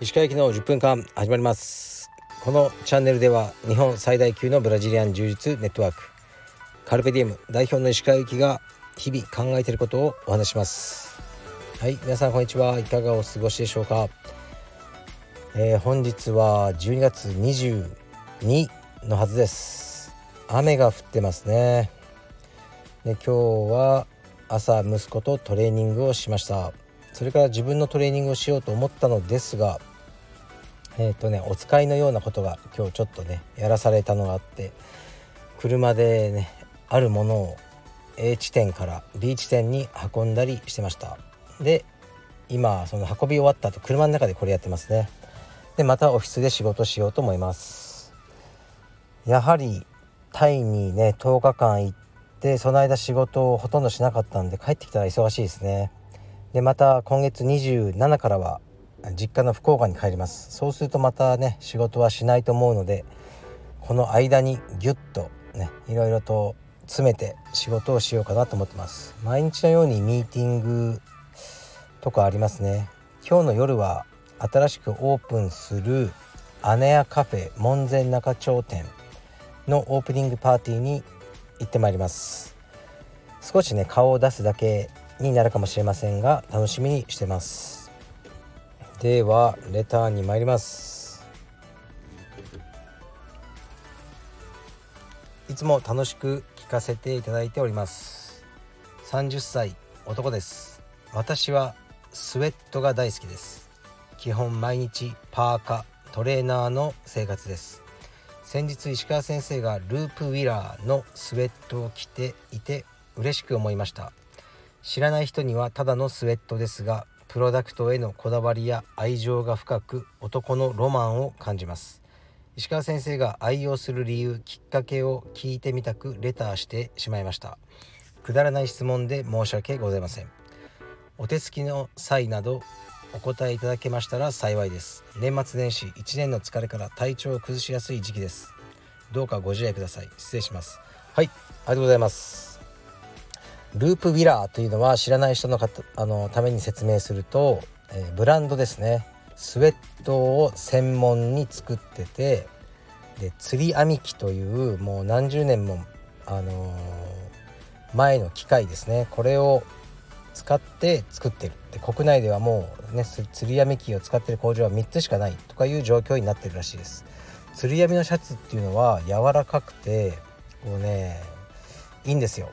石川行きの10分間始まります。このチャンネルでは日本最大級のブラジリアン柔術ネットワークカルペディウム代表の石川行きが日々考えていることをお話します。はい皆さんこんにちは。いかがお過ごしでしょうか、えー、本日は12月22のはずです。雨が降ってますね。で今日は朝息子とトレーニングをしました。それから自分のトレーニングをしようと思ったのですがえっ、ー、とねお使いのようなことが今日ちょっとねやらされたのがあって車でねあるものを A 地点から B 地点に運んだりしてました。で今その運び終わった後車の中でこれやってますね。でまたオフィスで仕事しようと思います。やはりタイにね10日間行ってでその間仕事をほとんどしなかったんで帰ってきたら忙しいですね。でまた今月27からは実家の福岡に帰ります。そうするとまたね仕事はしないと思うのでこの間にギュッとねいろいろと詰めて仕事をしようかなと思ってます。毎日のようにミーティングとかありますね。今日の夜は新しくオープンする姉屋カフェ門前仲町店のオープニングパーティーに行ってまいります。少しね顔を出すだけになるかもしれませんが楽しみにしてます。ではレターに参ります。いつも楽しく聞かせていただいております。30歳男です。私はスウェットが大好きです。基本毎日パーカトレーナーの生活です。先日石川先生がループウィラーのスウェットを着ていて嬉しく思いました。知らない人にはただのスウェットですがプロダクトへのこだわりや愛情が深く男のロマンを感じます。石川先生が愛用する理由きっかけを聞いてみたくレターしてしまいました。くだらない質問で申し訳ございません。お手つきの際などお答えいただけましたら幸いです。年末年始1年の疲れから体調を崩しやすい時期です。どうかご自愛ください。失礼します。はいありがとうございます。ループウィラーというのは知らない人の方あのために説明すると、えー、ブランドですね。スウェットを専門に作っててで釣り網機というもう何十年も、あのー、前の機械ですね。これを使って作ってる。で国内ではもうね釣り網機を使ってる工場は3つしかないとかいう状況になってるらしいです。釣り網のシャツっていうのは柔らかくてこうねいいんですよ。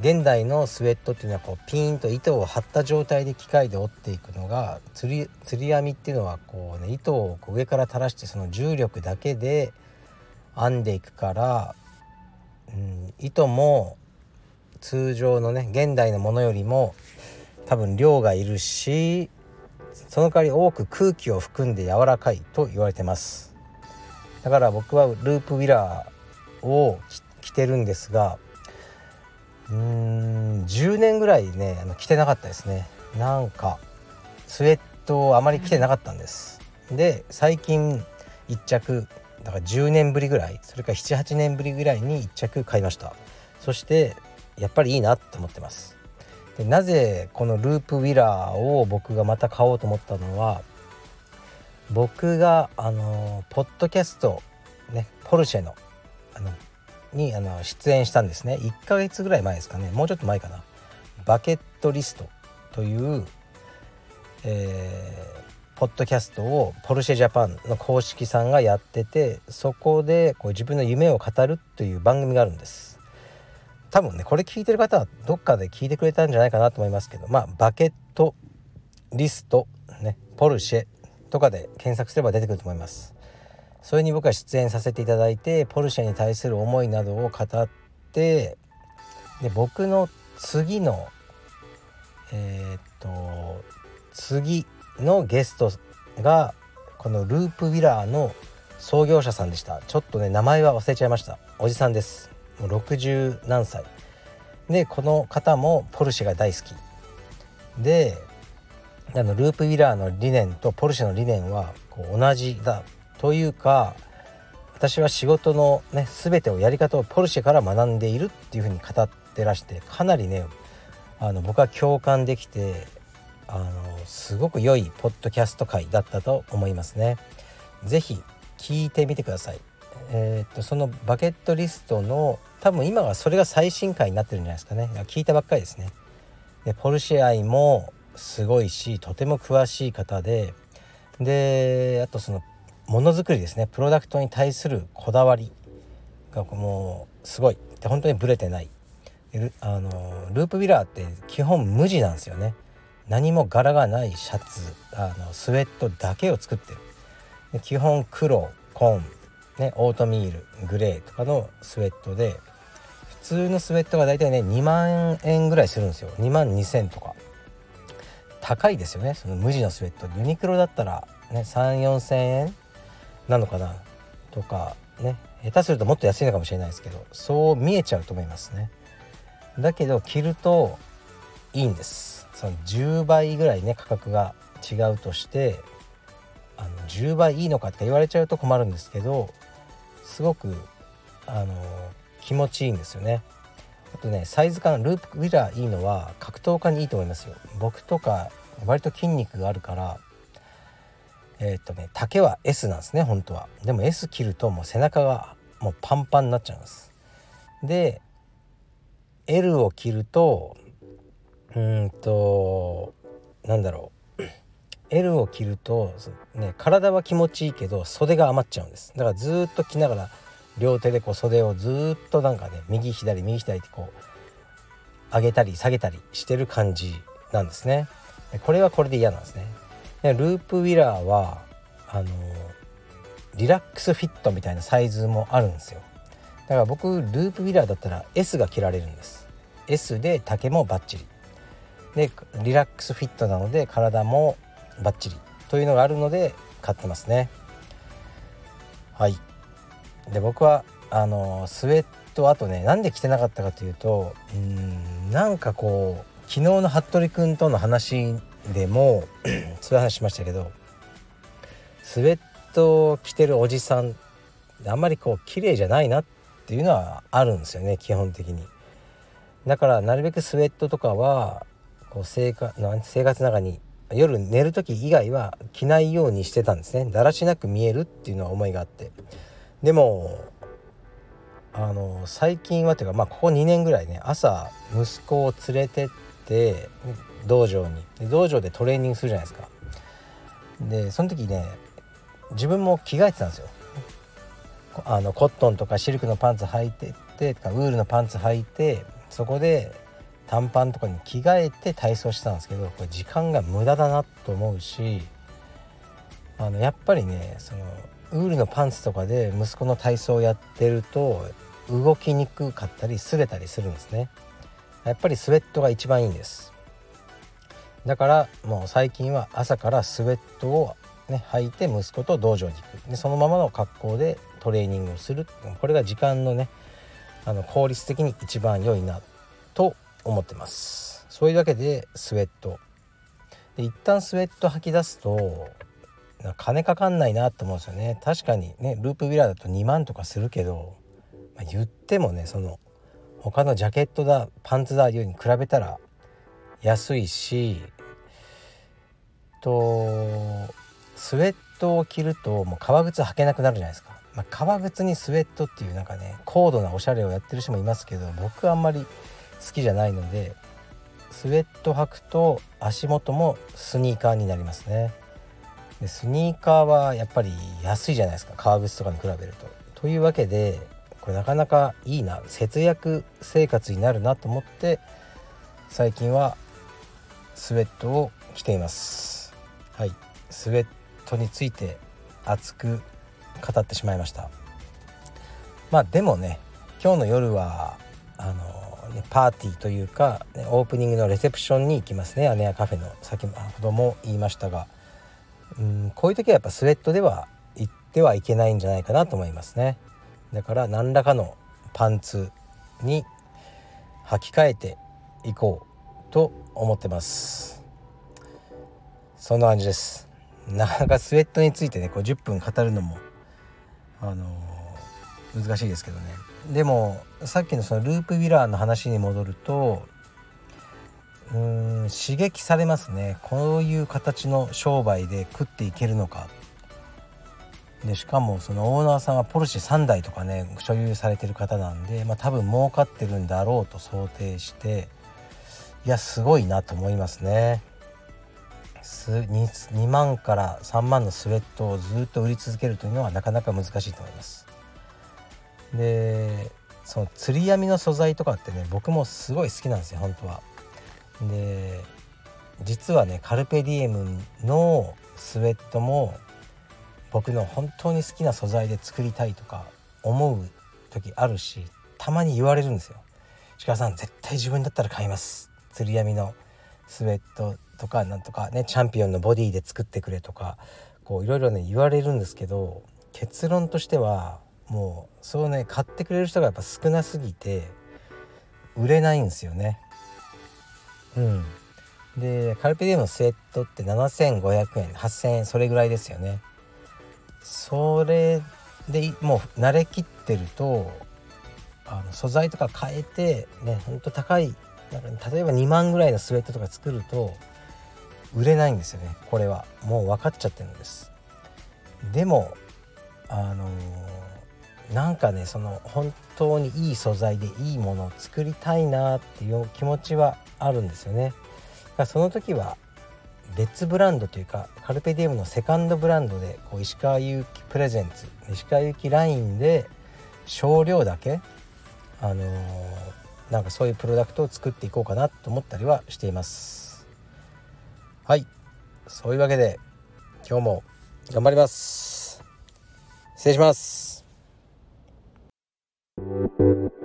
現代のスウェットっていうのはこうピーンと糸を張った状態で機械で折っていくのが釣り釣り網っていうのはこうね糸を上から垂らしてその重力だけで編んでいくから、うん、糸も通常のね現代のものよりも多分量がいるしその代わり多く空気を含んで柔らかいと言われてます。だから僕はループウィラーを着てるんですがうん10年ぐらいねあの着てなかったですね。なんかスウェットをあまり着てなかったんです。で最近1着だから10年ぶりぐらいそれから78年ぶりぐらいに1着買いました。そしてやっぱりいいなって思ってます。でなぜこのループウィラーを僕がまた買おうと思ったのは僕があのポッドキャストねポルシェのあのにあの出演したんですね。1ヶ月ぐらい前ですかね。もうちょっと前かな。バケットリストという、えー、ポッドキャストをポルシェジャパンの公式さんがやっててそこでこう自分の夢を語るという番組があるんです。多分ねこれ聞いてる方はどっかで聞いてくれたんじゃないかなと思いますけどまあバケットリストねポルシェとかで検索すれば出てくると思います。それに僕は出演させていただいてポルシェに対する思いなどを語ってで僕の次のえー、っと次のゲストがこのループウィラーの創業者さんでした。ちょっとね名前は忘れちゃいました。おじさんです。もう60何歳でこの方もポルシェが大好きであのループウィラーの理念とポルシェの理念はこう同じだというか私は仕事のね全てをやり方をポルシェから学んでいるっていうふうに語ってらしてかなりねあの僕は共感できてあのすごく良いポッドキャスト回だったと思いますね。是非聞いてみてください。えー、っとそのバケットリストの多分今はそれが最新回になってるんじゃないですかね。聞いたばっかりですね。でポルシェ愛もすごいしとても詳しい方でであとそのものづくりですね。プロダクトに対するこだわりがもうすごい。で本当にブレてない。あのループビラーって基本無地なんですよね。何も柄がないシャツあのスウェットだけを作ってる。基本黒紺、ね、オートミールグレーとかのスウェットで普通のスウェットが大体ね2万円ぐらいするんですよ。2万2000とか。高いですよね。その無地のスウェット。ユニクロだったら、ね、3,4,000円なのかな。とかね。下手するともっと安いのかもしれないですけどそう見えちゃうと思いますね。だけど着るといいんです。その10倍ぐらいね価格が違うとしてあの10倍いいのかって言われちゃうと困るんですけどすごくあの気持ちいいんですよね。あとねサイズ感ループウィラーいいのは格闘家にいいと思いますよ。僕とか割と筋肉があるからえー、っとね丈は S なんですね本当は。でも S 切るともう背中がもうパンパンになっちゃうんです。で L を切るとうんとなんだろう。L を切ると、ね、体は気持ちいいけど袖が余っちゃうんです。だからずっと着ながら両手でこう袖をずっとなんかね右左右左ってこう上げたり下げたりしてる感じなんですね。これはこれで嫌なんですね。でループウィラーはあのリラックスフィットみたいなサイズもあるんですよ。だから僕ループウィラーだったら S が着られるんです。S で丈もバッチリ。でリラックスフィットなので体もバッチリ。というのがあるので買ってますね。はい。で僕はあのスウェットあとねなんで着てなかったかというとうんなんかこう昨日の服部君との話でも そういう話しましたけどスウェットを着てるおじさんあんまりこう綺麗じゃないなっていうのはあるんですよね基本的に。だからなるべくスウェットとかはこう生活生活の中に夜寝る時以外は着ないようにしてたんですね。だらしなく見えるっていうのは思いがあって。でもあの最近はというかまあここ2年ぐらいね朝息子を連れてって道場に。道場でトレーニングするじゃないですか。でその時ね自分も着替えてたんですよ。あのコットンとかシルクのパンツ履いてってとかウールのパンツ履いてそこで短パンとかに着替えて体操してたんですけどこれ時間が無駄だなと思うしあのやっぱりねそのウールのパンツとかで息子の体操をやってると動きにくかったり擦れたりするんですね。やっぱりスウェットが一番いいんです。だからもう最近は朝からスウェットをね履いて息子と道場に行く。でそのままの格好でトレーニングをするこれが時間のねあの効率的に一番良いなと思ってます。そういうわけでスウェット。で一旦スウェット履き出すと金かかんないなと思うんですよね。確かにねループウィラーだと2万とかするけど、まあ、言ってもねその他のジャケットだパンツだいうに比べたら安いしとスウェットを着るともう革靴履けなくなるじゃないですか、まあ、革靴にスウェットっていうなんかね高度なおしゃれをやってる人もいますけど僕はあんまり好きじゃないのでスウェット履くと足元もスニーカーになりますね。でスニーカーはやっぱり安いじゃないですか。革靴とかに比べると。というわけでこれなかなかいいな節約生活になるなと思って最近はスウェットを着ています。はい。スウェットについて熱く語ってしまいました。まあでもね今日の夜はあのパーティーというか、オープニングのレセプションに行きますね。姉やカフェの。先ほども言いましたが。うんこういう時はやっぱスウェットでは行ってはいけないんじゃないかなと思いますね。だから何らかのパンツに履き替えていこうと思ってます。そんな感じです。なかなかスウェットについてねこう10分語るのもあのー、難しいですけどね。でもさっきのそのループウィラーの話に戻るとうーん刺激されますねこういう形の商売で食っていけるのかでしかもそのオーナーさんはポルシェ3台とかね所有されてる方なんで、まあ、多分儲かってるんだろうと想定していやすごいなと思いますね。2, 2万から3万のスウェットをずっと売り続けるというのはなかなか難しいと思います。でその釣り網の素材とかってね僕もすごい好きなんですよ本当は。で実はねカルペディエムのスウェットも僕の本当に好きな素材で作りたいとか思う時あるしたまに言われるんですよ。鹿さん絶対自分だったら買います釣り網のスウェットとかなんとかねチャンピオンのボディで作ってくれとかこういろいろね言われるんですけど結論としてはもうそうね買ってくれる人がやっぱ少なすぎて売れないんですよね。うん、でカルペディウムのスウェットって7500円8000円それぐらいですよね。それでもう慣れきってるとあの素材とか変えてねほんと高いなんか例えば2万ぐらいのスウェットとか作ると売れないんですよねこれはもう分かっちゃってるんですでもあのー、なんかねその本当にいい素材でいいものを作りたいなっていう気持ちはあるんですよね。だその時は別ブランドというかカルペディウムのセカンドブランドでこう石川祐希プレゼンツ石川祐希ラインで少量だけあのーなんかそういうプロダクトを作っていこうかなと思ったりはしています。はい。そういうわけで今日も頑張ります。失礼します。Thank you.